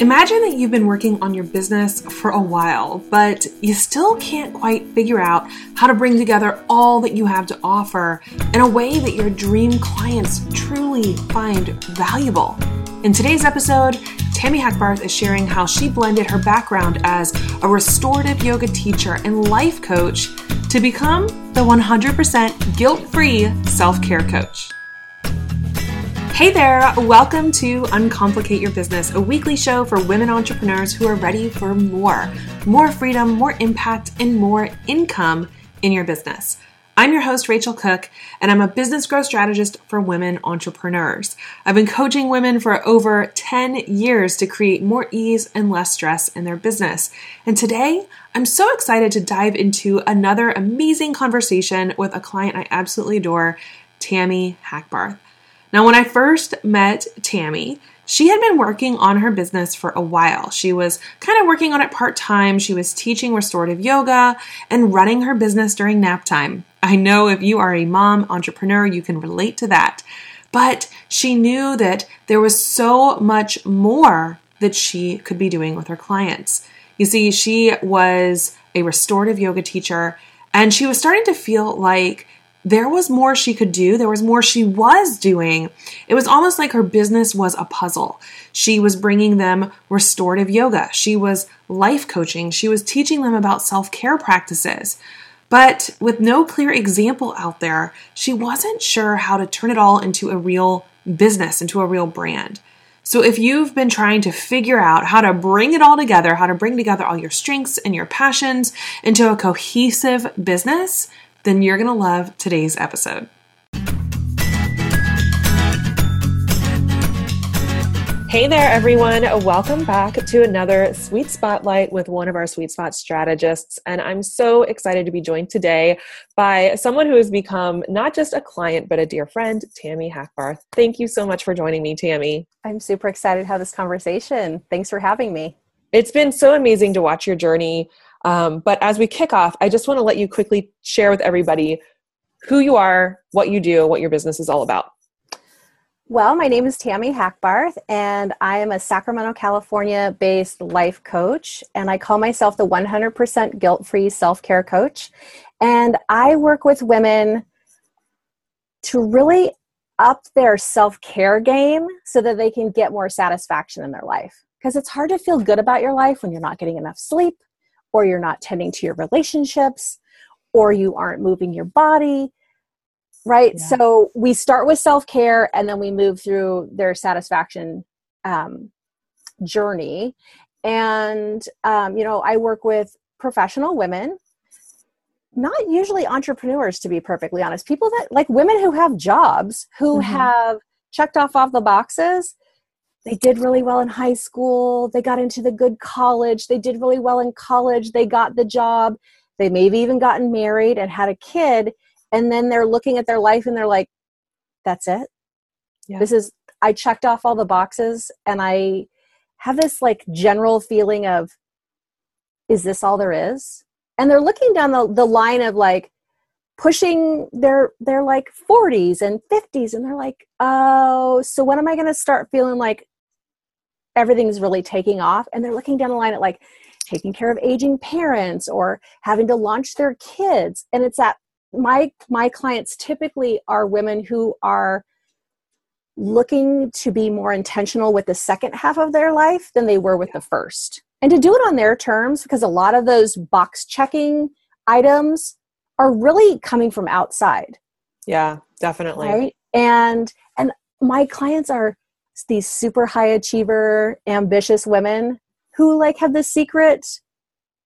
Imagine that you've been working on your business for a while, but you still can't quite figure out how to bring together all that you have to offer in a way that your dream clients truly find valuable. In today's episode, Tami Hackbarth is sharing how she blended her background as a restorative yoga teacher and life coach to become the 100% guilt free self care coach. Hey there, welcome to Uncomplicate Your Business, a weekly show for women entrepreneurs who are ready for more more freedom, more impact, and more income in your business. I'm your host, Rachel Cook, and I'm a business growth strategist for women entrepreneurs. I've been coaching women for over 10 years to create more ease and less stress in their business. And today, I'm so excited to dive into another amazing conversation with a client I absolutely adore, Tami Hackbarth. Now, when I first met Tami, she had been working on her business for a while. She was kind of working on it part time. She was teaching restorative yoga and running her business during nap time. I know if you are a mom entrepreneur, you can relate to that. But she knew that there was so much more that she could be doing with her clients. You see, she was a restorative yoga teacher and she was starting to feel like there was more she could do. There was more she was doing. It was almost like her business was a puzzle. She was bringing them restorative yoga. She was life coaching. She was teaching them about self care practices. But with no clear example out there, she wasn't sure how to turn it all into a real business, into a real brand. So, if you've been trying to figure out how to bring it all together, how to bring together all your strengths and your passions into a cohesive business, then you're going to love today's episode. Hey there, everyone. Welcome back to another Sweet Spotlight with one of our Sweet Spot strategists. And I'm so excited to be joined today by someone who has become not just a client, but a dear friend, Tami Hackbarth. Thank you so much for joining me, Tami. I'm super excited to have this conversation. Thanks for having me. It's been so amazing to watch your journey. Um, but as we kick off, I just want to let you quickly share with everybody who you are, what you do, what your business is all about. Well, my name is Tami Hackbarth, and I am a Sacramento, California based life coach, and I call myself the 100% guilt free self care coach. And I work with women to really up their self care game so that they can get more satisfaction in their life. Because it's hard to feel good about your life when you're not getting enough sleep, or you're not tending to your relationships or you aren't moving your body right yeah. so we start with self-care and then we move through their satisfaction um, journey and um, you know i work with professional women not usually entrepreneurs to be perfectly honest people that like women who have jobs who mm-hmm. have checked off all the boxes they did really well in high school. They got into the good college. They did really well in college. They got the job. They maybe even gotten married and had a kid. And then they're looking at their life and they're like that's it. Yeah. this is i checked off all the boxes and i have this like general feeling of is this all there is? And they're looking down the, the line of like pushing their their like 40s and 50s and they're like oh so when am i going to start feeling like everything's really taking off and they're looking down the line at like taking care of aging parents or having to launch their kids. And it's that my my clients typically are women who are looking to be more intentional with the second half of their life than they were with the first. And to do it on their terms because a lot of those box checking items are really coming from outside. Yeah definitely. Right? And and my clients are these super high achiever ambitious women who like have this secret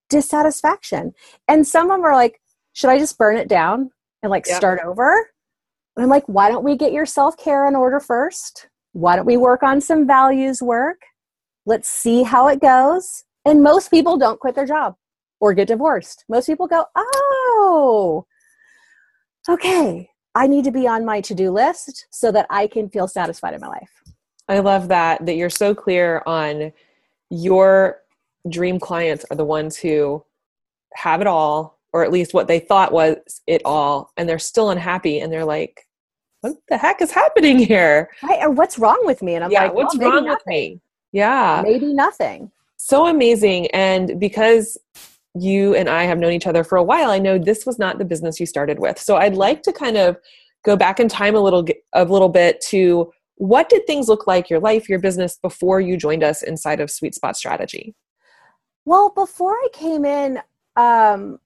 dissatisfaction. And some of them are like should i just burn it down and like start over? And i'm like why don't we get your self-care in order first? Why don't we work on some values work? Let's see how it goes. And most people don't quit their job or get divorced. Most people go oh okay. I need to be on my to-do list so that i can feel satisfied in my life I love that that you're so clear on your dream clients are the ones who have it all or at least what they thought was it all and they're still unhappy and they're like what the heck is happening here right or what's wrong with me and i'm yeah, like what's well, wrong with me Yeah. Maybe nothing. So amazing. And because you and I have known each other for a while, I know this was not the business you started with. So I'd like to kind of go back in time a little a little bit to what did things look like your life, your business before you joined us inside of Sweet Spot Strategy? Well, before I came in, um,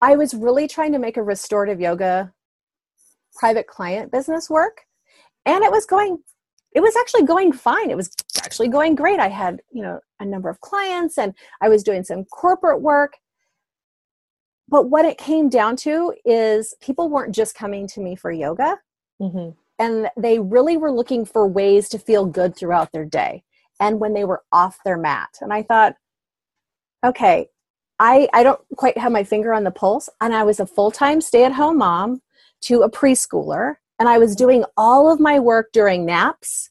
I was really trying to make a restorative yoga private client business work, and it was going. It was actually going fine. It was actually going great. I had, you know, a number of clients and I was doing some corporate work. But what it came down to is people weren't just coming to me for yoga. Mm-hmm. And they really were looking for ways to feel good throughout their day and when they were off their mat. And I thought, okay, I, I don't quite have my finger on the pulse. And I was a full time stay at home mom to a preschooler. And I was doing all of my work during naps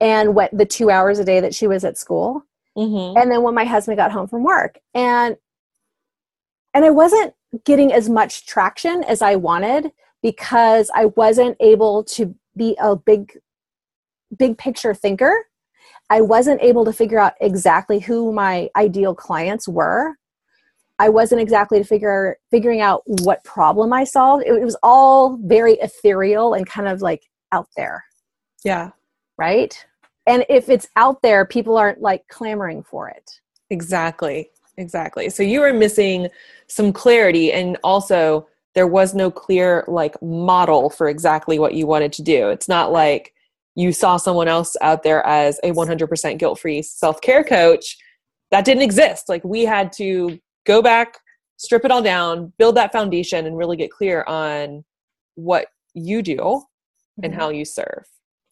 and what the two hours a day that she was at school. Mm-hmm. And then when my husband got home from work. And and I wasn't getting as much traction as I wanted because I wasn't able to be a big big picture thinker. I wasn't able to figure out exactly who my ideal clients were. I wasn't exactly to figure figuring out what problem I solved. It, it was all very ethereal and kind of like out there. Yeah. Right? And if it's out there, people aren't like clamoring for it. Exactly. Exactly. So you were missing some clarity and also there was no clear like model for exactly what you wanted to do. It's not like you saw someone else out there as a 100% guilt-free self-care coach that didn't exist. Like we had to go back, strip it all down, build that foundation and really get clear on what you do mm-hmm. and how you serve.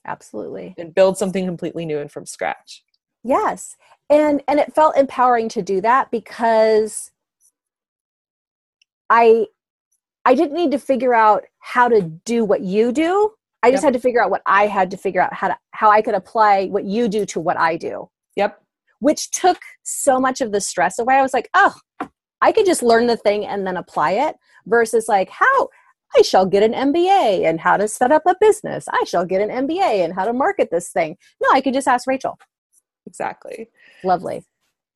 Absolutely. And build something completely new and from scratch. Yes. And and it felt empowering to do that because I I didn't need to figure out how to do what you do. I just yep. had to figure out what I had to figure out how to how I could apply what you do to what I do. Yep. Which took so much of the stress away. I was like, "Oh, I could just learn the thing and then apply it versus like how I shall get an MBA and how to set up a business. I shall get an MBA and how to market this thing. No, I could just ask Rachel. Exactly. Lovely.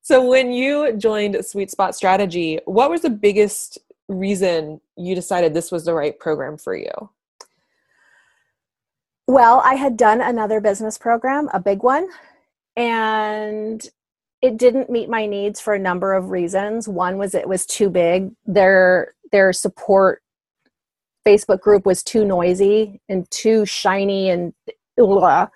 So when you joined Sweet Spot Strategy, what was the biggest reason you decided this was the right program for you? Well, I had done another business program, a big one, and it didn't meet my needs for a number of reasons. One was it was too big. Their their support Facebook group was too noisy and too shiny and blah.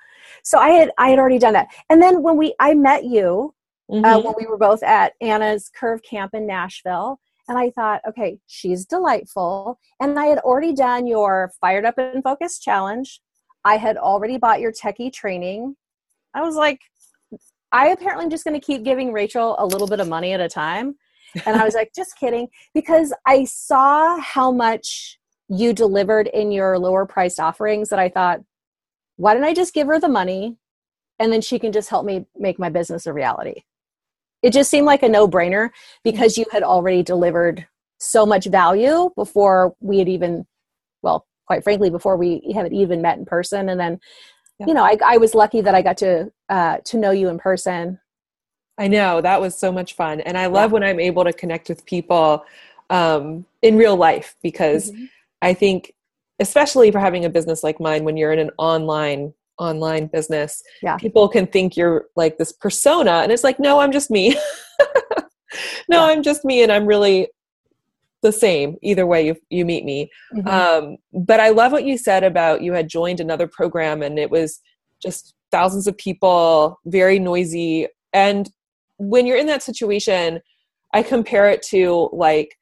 so I had I had already done that. And then when we I met you uh, mm-hmm. uh, when we were both at Anna's Curve Camp in Nashville, and I thought, okay, she's delightful. And I had already done your Fired Up and Focused challenge. I had already bought your techie training. I was like, I apparently am just going to keep giving Rachel a little bit of money at a time. And I was like, just kidding, because I saw how much you delivered in your lower priced offerings that I thought, why don't I just give her the money and then she can just help me make my business a reality? It just seemed like a no brainer because you had already delivered so much value before we had even, well, quite frankly, before we haven't even met in person. And then, yeah. you know, I, I was lucky that I got to uh, to know you in person. I know that was so much fun, and I love yeah. when I'm able to connect with people um, in real life because mm-hmm. I think, especially for having a business like mine, when you're in an online online business, yeah. people can think you're like this persona, and it's like, no, I'm just me. no, yeah. I'm just me, and I'm really the same either way you you meet me. Mm-hmm. Um, but I love what you said about you had joined another program, and it was just thousands of people, very noisy, and when you're in that situation, I compare it to like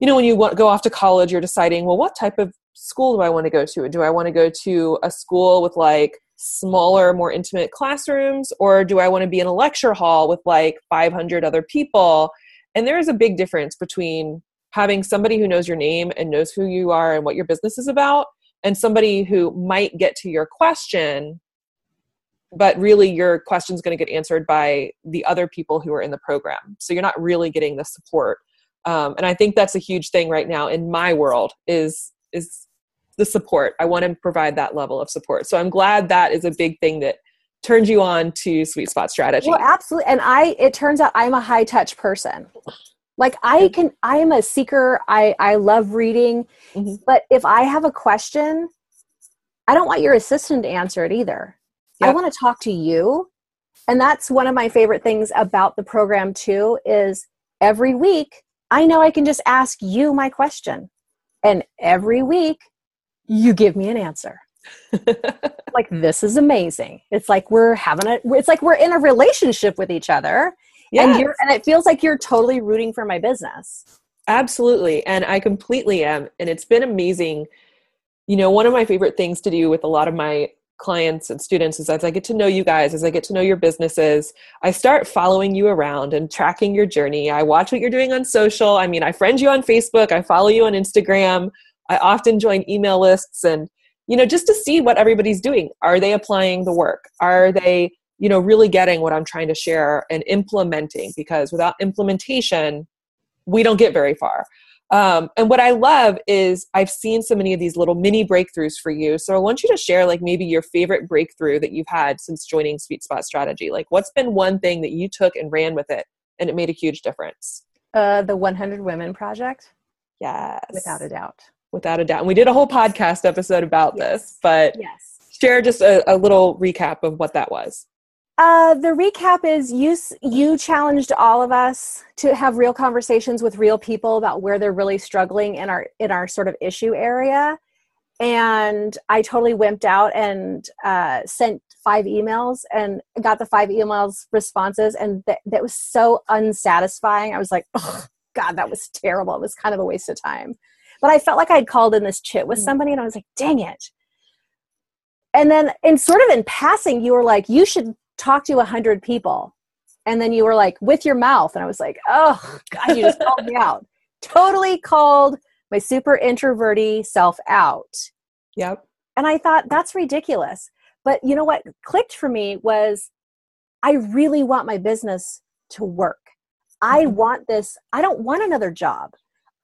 you know when you go off to college you're deciding well what type of school do i want to go to? Do i want to go to a school with like smaller more intimate classrooms or do i want to be in a lecture hall with like 500 other people? And there is a big difference between having somebody who knows your name and knows who you are and what your business is about and somebody who might get to your question but really your question is going to get answered by the other people who are in the program. So you're not really getting the support um, and i think that's a huge thing right now in my world is is the support. I want to provide that level of support. So i'm glad that is a big thing that turns you on to sweet spot strategy. Well absolutely and i it turns out i'm a high touch person. Like i can i am a seeker. I i love reading. Mm-hmm. but if i have a question i don't want your assistant to answer it either. Yep. i want to talk to you. And that's one of my favorite things about the program too is every week i know i can just ask you my question and every week you give me an answer. Like this is amazing. It's like we're having a it's like we're in a relationship with each other yes. and you're and it feels like you're totally rooting for my business. Absolutely and i completely am and it's been amazing. You know one of my favorite things to do with a lot of my clients and students is as I get to know you guys, as I get to know your businesses, I start following you around and tracking your journey. I watch what you're doing on social. I mean, I friend you on Facebook, I follow you on Instagram. I often join email lists and you know just to see what everybody's doing. Are they applying the work? Are they, you know, really getting what I'm trying to share and implementing because without implementation, we don't get very far. Um, and what I love is I've seen so many of these little mini breakthroughs for you. So I want you to share like maybe your favorite breakthrough that you've had since joining Sweet Spot Strategy. Like what's been one thing that you took and ran with it and it made a huge difference? Uh, the 100 Women Project. Yes. Without a doubt. Without a doubt. And we did a whole podcast episode about yes. this, but yes. share just a, a little recap of what that was. Uh, the recap is you you challenged all of us to have real conversations with real people about where they're really struggling in our in our sort of issue area, and I totally wimped out and uh, sent five emails and got the five emails responses, and th- that was so unsatisfying. I was like, oh, God, that was terrible. It was kind of a waste of time, but I felt like I'd called in this chit with mm. somebody, and I was like, dang it. And then, in sort of in passing, you were like, you should talk to a hundred people. And then you were like with your mouth. And i was like oh god you just called me out. Totally called my super introverty self out. Yep. And i thought that's ridiculous. But you know what clicked for me was i really want my business to work. I mm-hmm. want this i don't want another job.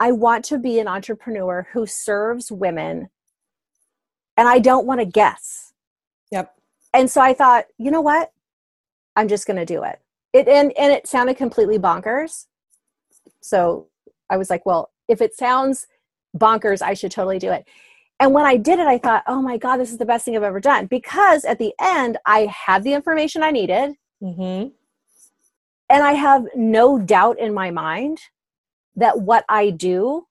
I want to be an entrepreneur who serves women. And i don't want to guess. Yep. And so i thought you know what I'm just going to do it. It and and it sounded completely bonkers. So I was like, well, if it sounds bonkers, I should totally do it. And when I did it, I thought, oh my God, this is the best thing I've ever done. Because at the end, I had the information I needed. Mm-hmm. And I have no doubt in my mind that what I do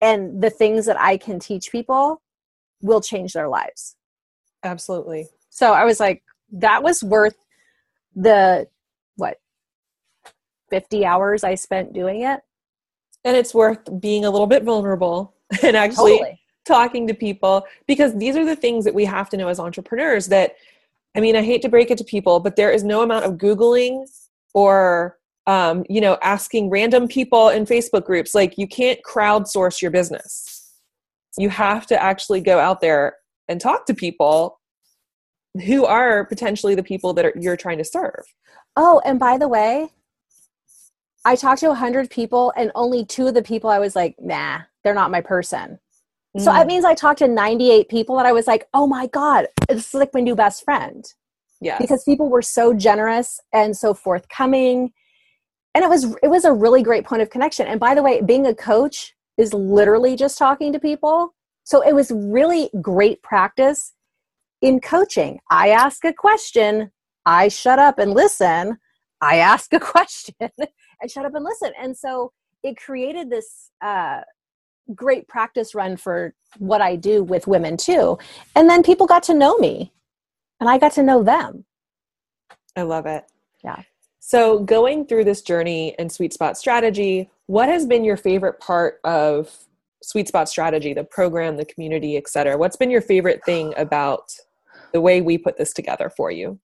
and the things that I can teach people will change their lives. Absolutely. So I was like, that was worth the what 50 hours I spent doing it. And it's worth being a little bit vulnerable and actually totally. talking to people because these are the things that we have to know as entrepreneurs that I mean, I hate to break it to people, but there is no amount of Googling or um, you know, asking random people in Facebook groups. Like you can't crowdsource your business. You have to actually go out there and talk to people who are potentially the people that are, you're trying to serve. Oh, and by the way, I talked to 100 people, and only two of the people I was like, nah, they're not my person. Mm. So that mm. means I talked to 98 people that I was like, oh my God, it's like my new best friend. Yeah. Because people were so generous and so forthcoming. And it was it was a really great point of connection. And by the way, being a coach is literally just talking to people. So it was really great practice in coaching, I ask a question, I shut up and listen. I ask a question and shut up and listen. And so it created this uh, great practice run for what I do with women too. And then people got to know me and I got to know them. I love it. Yeah. So, going through this journey and sweet spot strategy, what has been your favorite part of sweet spot strategy, the program, the community, et cetera? What's been your favorite thing about the way we put this together for you?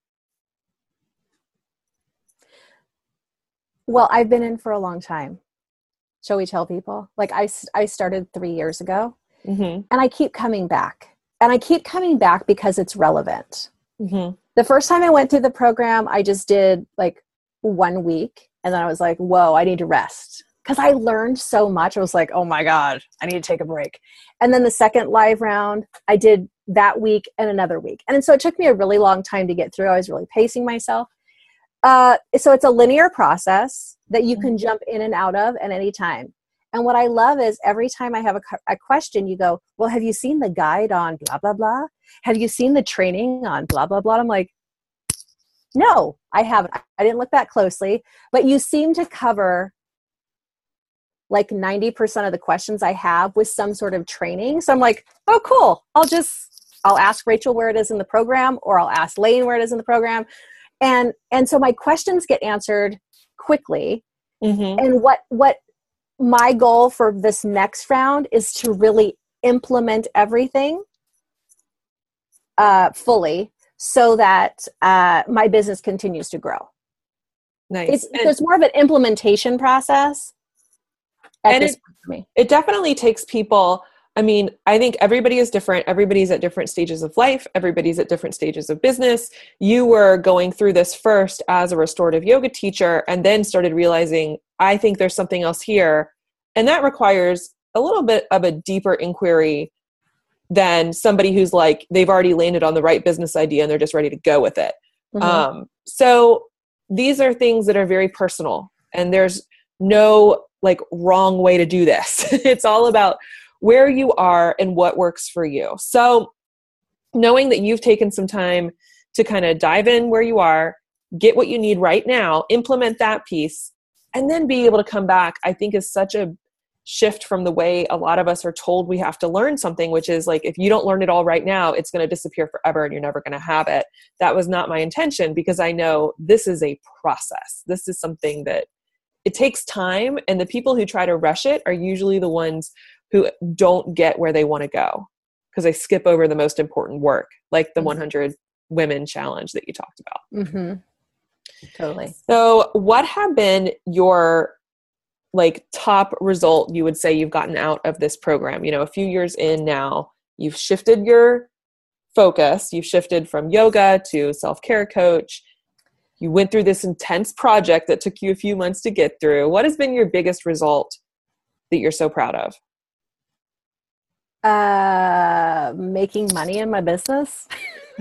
Well, I've been in for a long time. Shall we tell people? Like I, I started three years ago mm-hmm. and I keep coming back. And I keep coming back because it's relevant. Mm-hmm. The first time I went through the program, I just did like one week and then I was like, whoa, I need to rest. Because I learned so much. I was like, oh my God, I need to take a break. And then the second live round, I did that week and another week. And so it took me a really long time to get through. I was really pacing myself. Uh, so it's a linear process that you can jump in and out of at any time. And what I love is every time I have a, a question, you go, Well, have you seen the guide on blah, blah, blah? Have you seen the training on blah, blah, blah? I'm like, No, I haven't. I didn't look that closely, but you seem to cover like 90% of the questions I have with some sort of training. So I'm like, Oh, cool. I'll just I'll ask Rachel where it is in the program, or I'll ask Lane where it is in the program. And and so my questions get answered quickly. Mm-hmm. And what what my goal for this next round is to really implement everything uh, fully so that uh, my business continues to grow. Nice. It's, it's more of an implementation process. and it, it definitely takes people I mean, I think everybody is different. Everybody's at different stages of life. Everybody's at different stages of business. You were going through this first as a restorative yoga teacher and then started realizing, I think there's something else here. And that requires a little bit of a deeper inquiry than somebody who's like, they've already landed on the right business idea and they're just ready to go with it. Mm-hmm. Um, so these are things that are very personal and there's no like wrong way to do this. it's all about where you are and what works for you. So, knowing that you've taken some time to kind of dive in where you are, get what you need right now, implement that piece, and then be able to come back, I think is such a shift from the way a lot of us are told we have to learn something, which is like if you don't learn it all right now, it's going to disappear forever and you're never going to have it. That was not my intention because I know this is a process. This is something that it takes time, and the people who try to rush it are usually the ones who don't get where they want to go because they skip over the most important work, like the mm-hmm. 100 women challenge that you talked about. Mm-hmm. Totally. So, what have been your like top result you would say you've gotten out of this program? You know, a few years in now, you've shifted your focus, you've shifted from yoga to self care coach. You went through this intense project that took you a few months to get through. What has been your biggest result that you're so proud of? Uh, making money in my business.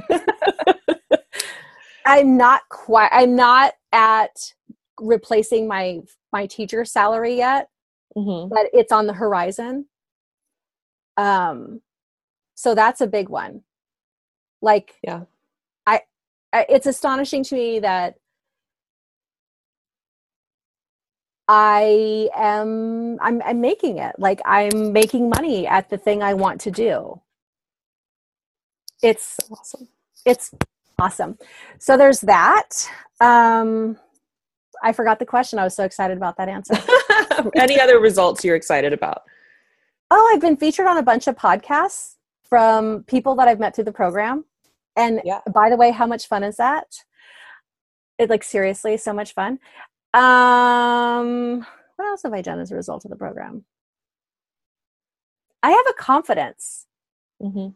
I'm not quite. I'm not at replacing my my teacher salary yet, mm-hmm. but it's on the horizon. Um, so that's a big one. Like, yeah, I, I it's astonishing to me that I am I'm, I'm making it. Like I'm making money at the thing I want to do. It's awesome. It's awesome. So there's that. Um, I forgot the question. I was so excited about that answer. Any other results you're excited about? Oh, I've been featured on a bunch of podcasts from people that I've met through the program. And yeah. by the way, how much fun is that? It like seriously so much fun. Um, what else have I done as a result of the program? I have a confidence mm-hmm.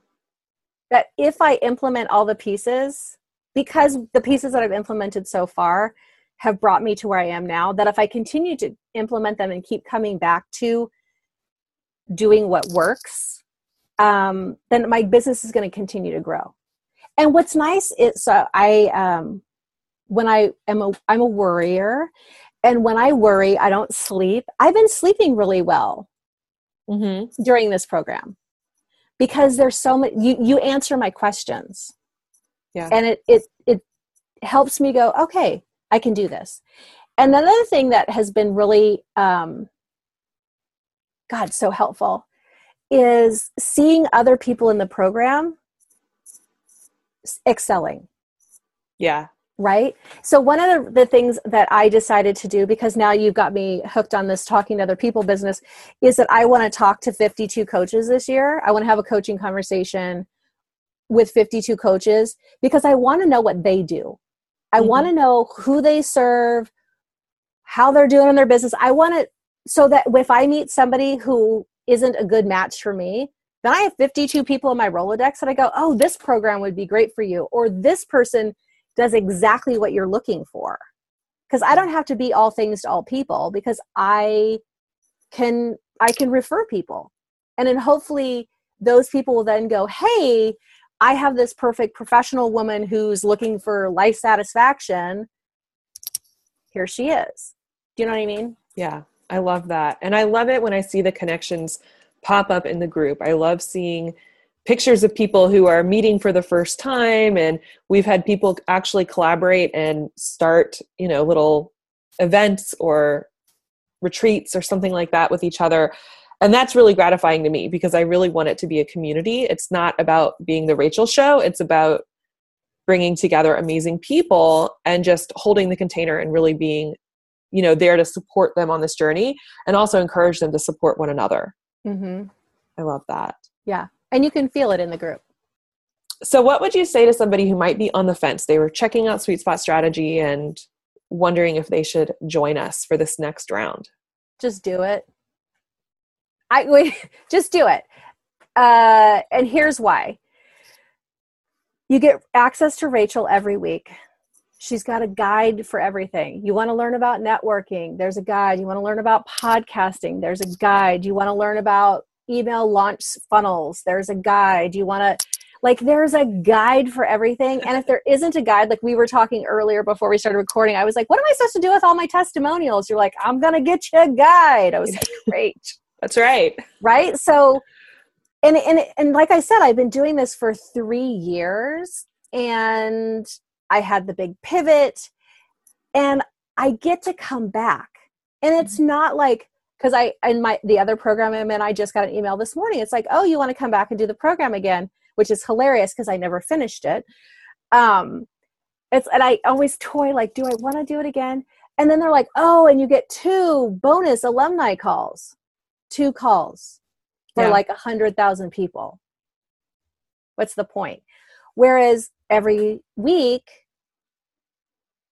that if I implement all the pieces, because the pieces that I've implemented so far have brought me to where I am now, that if I continue to implement them and keep coming back to doing what works, um, then my business is going to continue to grow. And what's nice is so I um, when I am a I'm a worrier, and when I worry, I don't sleep. I've been sleeping really well mm-hmm. during this program because there's so much. You you answer my questions, yeah, and it it it helps me go okay. I can do this. And another thing that has been really, um, God, so helpful is seeing other people in the program excelling. Yeah right? So one of the, the, things that i decided to do because now you've got me hooked on this talking to other people business is that i want to talk to 52 coaches this year. I want to have a coaching conversation with 52 coaches because i want to know what they do. I mm-hmm. want to know who they serve how they're doing in their business. I want to so that if i meet somebody who isn't a good match for me then i have 52 people in my rolodex that i go oh this program would be great for you or this person does exactly what you're looking for because i don't have to be all things to all people because i can i can refer people and then hopefully those people will then go hey I have this perfect professional woman who's looking for life satisfaction. Here she is. Do you know what I mean? Yeah, I love that. And I love it when I see the connections pop up in the group. I love seeing pictures of people who are meeting for the first time and we've had people actually collaborate and start, you know, little events or retreats or something like that with each other. And that's really gratifying to me because i really want it to be a community. It's not about being the rachel show. It's about bringing together amazing people and just holding the container and really being you know there to support them on this journey and also encourage them to support one another. Mm-hmm. i love that. Yeah and you can feel it in the group so what would you say to somebody who might be on the fence they were checking out sweet spot strategy and wondering if they should join us for this next round just do it I wait, just do it. Uh, and here's why. You get access to Rachel every week. She's got a guide for everything. You want to learn about networking, there's a guide. You want to learn about podcasting, there's a guide. You want to learn about email launch funnels, there's a guide. You want to like there's a guide for everything and if there isn't a guide like we were talking earlier before we started recording i was like what am i supposed to do with all my testimonials you're like i'm gonna get you a guide i was like great that's right. Right? So and and and like I said, I've been doing this for 3 years and I had the big pivot and I get to come back. And it's mm-hmm. not like because I in my the other program I'm in, I just got an email this morning. It's like, oh, you want to come back and do the program again, which is hilarious because I never finished it. Um, it's and I always toy like, do I want to do it again? And then they're like, oh, and you get two bonus alumni calls two calls for yeah. like a hundred thousand people what's the point whereas every week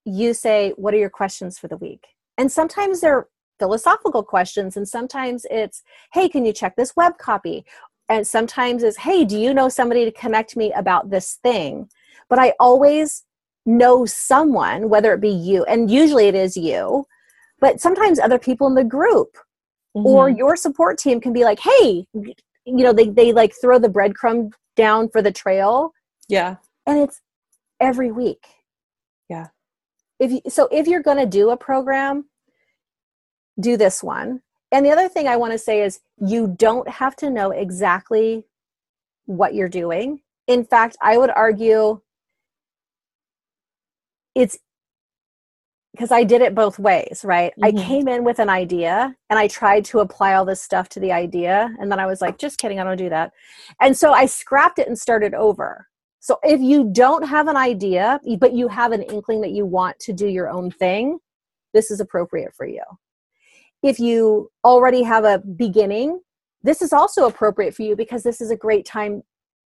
you say what are your questions for the week and sometimes they're philosophical questions and sometimes it's hey can you check this web copy? And sometimes it's hey do you know somebody to connect me about this thing? But i always know someone whether it be you and usually it is you but sometimes other people in the group mm-hmm. or your support team can be like hey you know they, they like throw the breadcrumb down for the trail. Yeah. And it's every week. Yeah. If you, so if you're going to do a program do this one and the other thing i want to say is you don't have to know exactly what you're doing in fact i would argue it's because I did it both ways, right? Mm-hmm. I came in with an idea and I tried to apply all this stuff to the idea. And then I was like, just kidding, I don't do that. And so I scrapped it and started over. So if you don't have an idea, but you have an inkling that you want to do your own thing, this is appropriate for you. If you already have a beginning, this is also appropriate for you because this is a great time,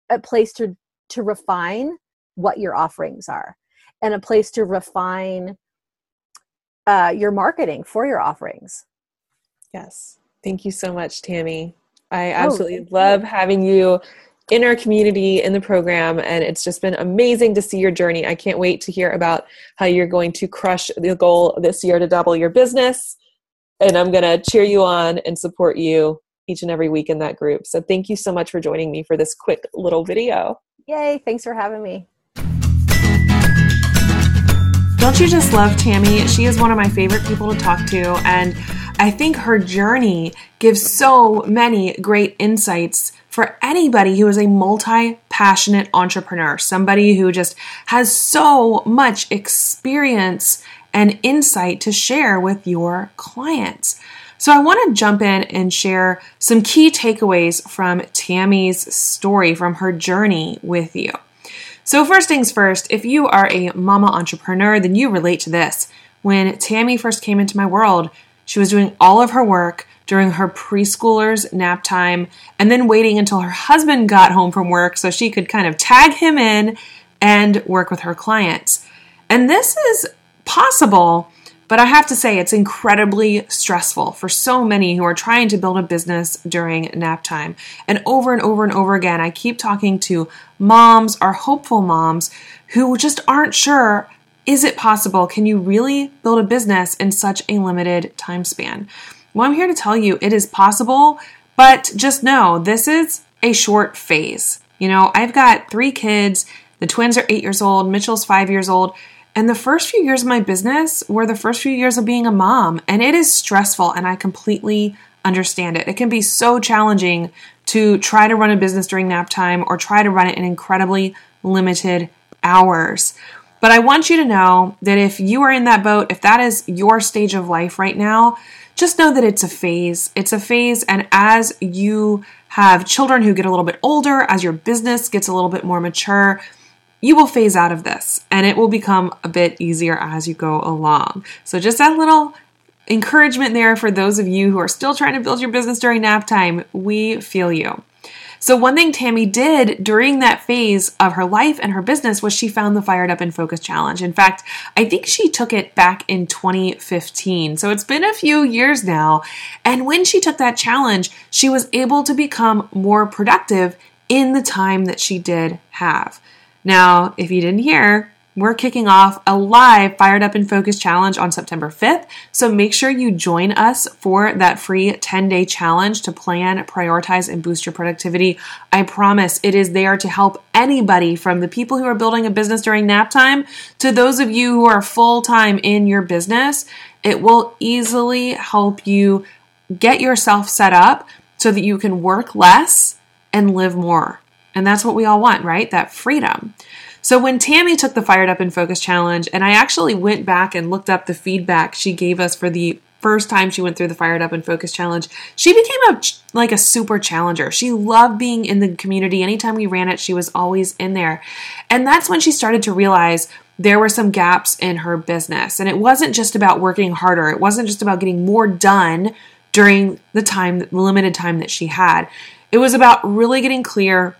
a place to, to refine what your offerings are and a place to refine uh, your marketing for your offerings. Yes. Thank you so much, Tami. I oh, absolutely oh, love you. having you in our community in the program and it's just been amazing to see your journey. I can't wait to hear about how you're going to crush the goal this year to double your business. And I'm going to cheer you on and support you each and every week in that group. So thank you so much for joining me for this quick little video. Yay, thanks for having me. Don't you just love Tami? She is one of my favorite people to talk to, and I think her journey gives so many great insights for anybody who is a multi passionate entrepreneur, somebody who just has so much experience and insight to share with your clients. So, I want to jump in and share some key takeaways from Tami's story, from her journey with you. So, first things first, if you are a mama entrepreneur, then you relate to this. When Tami first came into my world, she was doing all of her work during her preschooler's nap time and then waiting until her husband got home from work so she could kind of tag him in and work with her clients. And this is possible but I have to say, it's incredibly stressful for so many who are trying to build a business during nap time. And over and over and over again, I keep talking to moms or hopeful moms who just aren't sure is it possible? Can you really build a business in such a limited time span? Well, I'm here to tell you it is possible, but just know this is a short phase. You know, I've got three kids. The twins are eight years old, Mitchell's five years old. And the first few years of my business were the first few years of being a mom. And it is stressful, and I completely understand it. It can be so challenging to try to run a business during nap time or try to run it in incredibly limited hours. But I want you to know that if you are in that boat, if that is your stage of life right now, just know that it's a phase. It's a phase, and as you have children who get a little bit older, as your business gets a little bit more mature, you will phase out of this and it will become a bit easier as you go along. So, just that little encouragement there for those of you who are still trying to build your business during nap time. We feel you. So, one thing Tami did during that phase of her life and her business was she found the Fired Up and Focus Challenge. In fact, I think she took it back in 2015. So, it's been a few years now. And when she took that challenge, she was able to become more productive in the time that she did have. Now, if you didn't hear, we're kicking off a live Fired Up and Focus challenge on September 5th. So make sure you join us for that free 10 day challenge to plan, prioritize, and boost your productivity. I promise it is there to help anybody from the people who are building a business during nap time to those of you who are full time in your business. It will easily help you get yourself set up so that you can work less and live more. And that's what we all want, right? That freedom. So when Tami took the Fired Up and Focus challenge, and I actually went back and looked up the feedback she gave us for the first time she went through the Fired Up and Focus challenge, she became a like a super challenger. She loved being in the community. Anytime we ran it, she was always in there. And that's when she started to realize there were some gaps in her business. And it wasn't just about working harder. It wasn't just about getting more done during the time, the limited time that she had. It was about really getting clear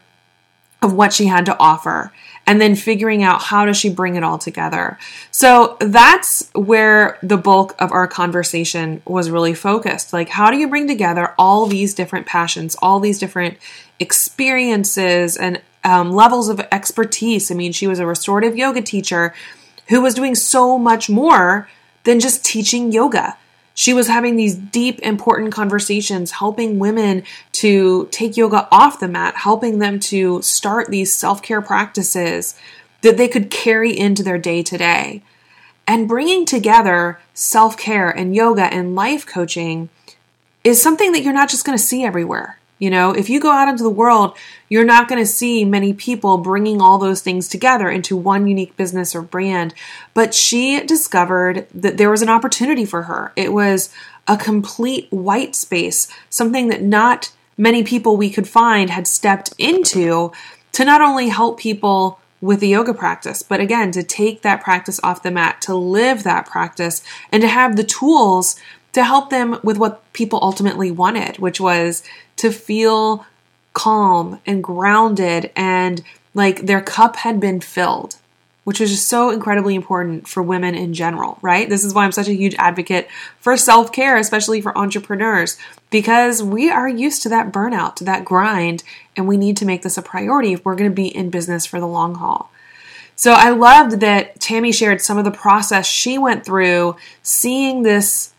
of what she had to offer and then figuring out how does she bring it all together. So that's where the bulk of our conversation was really focused. Like, how do you bring together all these different passions, all these different experiences and um, levels of expertise? I mean, she was a restorative yoga teacher who was doing so much more than just teaching yoga. She was having these deep, important conversations, helping women to take yoga off the mat, helping them to start these self care practices that they could carry into their day to day. And bringing together self care and yoga and life coaching is something that you're not just going to see everywhere. You know, if you go out into the world, you're not going to see many people bringing all those things together into one unique business or brand. But she discovered that there was an opportunity for her. It was a complete white space, something that not many people we could find had stepped into to not only help people with the yoga practice, but again, to take that practice off the mat, to live that practice, and to have the tools to help them with what people ultimately wanted, which was to feel calm and grounded and like their cup had been filled, which is just so incredibly important for women in general, right? This is why I'm such a huge advocate for self care, especially for entrepreneurs, because we are used to that burnout, to that grind, and we need to make this a priority if we're going to be in business for the long haul. So I loved that Tami shared some of the process she went through seeing this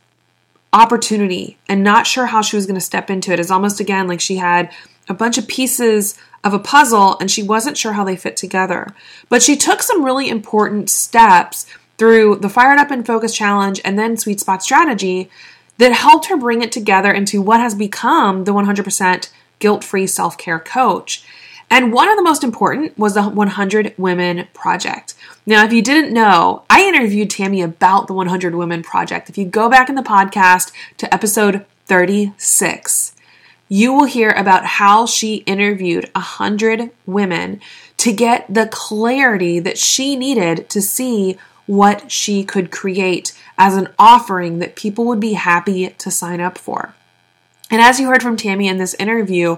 opportunity and not sure how she was going to step into it. It's almost again like she had a bunch of pieces of a puzzle and she wasn't sure how they fit together. But she took some really important steps through the Fired Up and Focus Challenge and then Sweet Spot Strategy that helped her bring it together into what has become the 100% guilt free self care coach. And one of the most important was the 100 Women Project. Now, if you didn't know, I interviewed Tami about the 100 Women Project. If you go back in the podcast to episode 36, you will hear about how she interviewed 100 women to get the clarity that she needed to see what she could create as an offering that people would be happy to sign up for. And as you heard from Tami in this interview,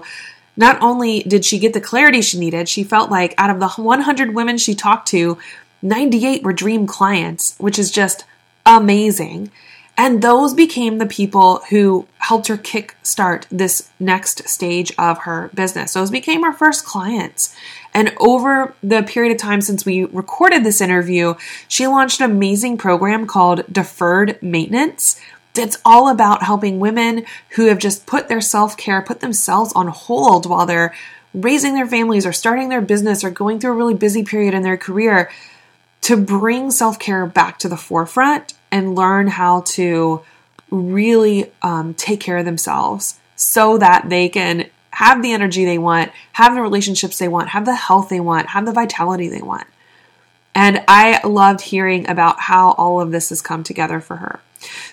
not only did she get the clarity she needed, she felt like out of the 100 women she talked to, 98 were dream clients, which is just amazing. And those became the people who helped her kickstart this next stage of her business. Those became her first clients. And over the period of time since we recorded this interview, she launched an amazing program called Deferred Maintenance, it's all about helping women who have just put their self care, put themselves on hold while they're raising their families or starting their business or going through a really busy period in their career to bring self care back to the forefront and learn how to really um, take care of themselves so that they can have the energy they want, have the relationships they want, have the health they want, have the vitality they want. And I loved hearing about how all of this has come together for her.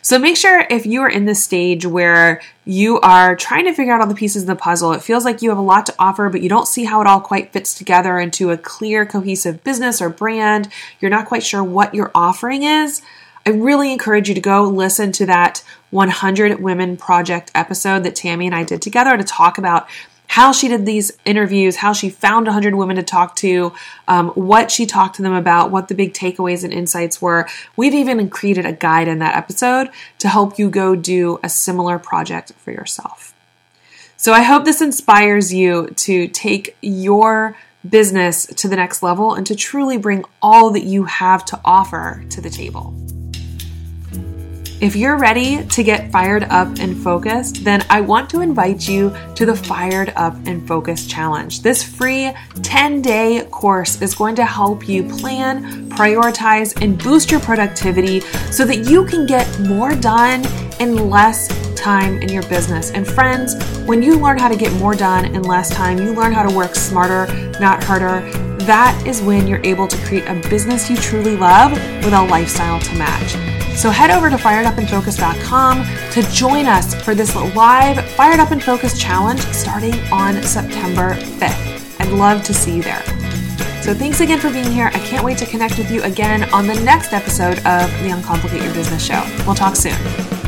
So make sure if you are in this stage where you are trying to figure out all the pieces of the puzzle, it feels like you have a lot to offer, but you don't see how it all quite fits together into a clear, cohesive business or brand. You're not quite sure what your offering is. I really encourage you to go listen to that 100 Women Project episode that Tami and I did together to talk about how she did these interviews, how she found 100 women to talk to, um, what she talked to them about, what the big takeaways and insights were. We've even created a guide in that episode to help you go do a similar project for yourself. So I hope this inspires you to take your business to the next level and to truly bring all that you have to offer to the table. If you're ready to get fired up and focused, then I want to invite you to the Fired Up and Focused Challenge. This free 10 day course is going to help you plan, prioritize, and boost your productivity so that you can get more done in less time in your business. And friends, when you learn how to get more done in less time, you learn how to work smarter, not harder. That is when you're able to create a business you truly love with a lifestyle to match. So head over to firedupandfocus.com to join us for this live Fired Up and Focused challenge starting on September 5th. I'd love to see you there. So thanks again for being here. I can't wait to connect with you again on the next episode of the Uncomplicate Your Business Show. We'll talk soon.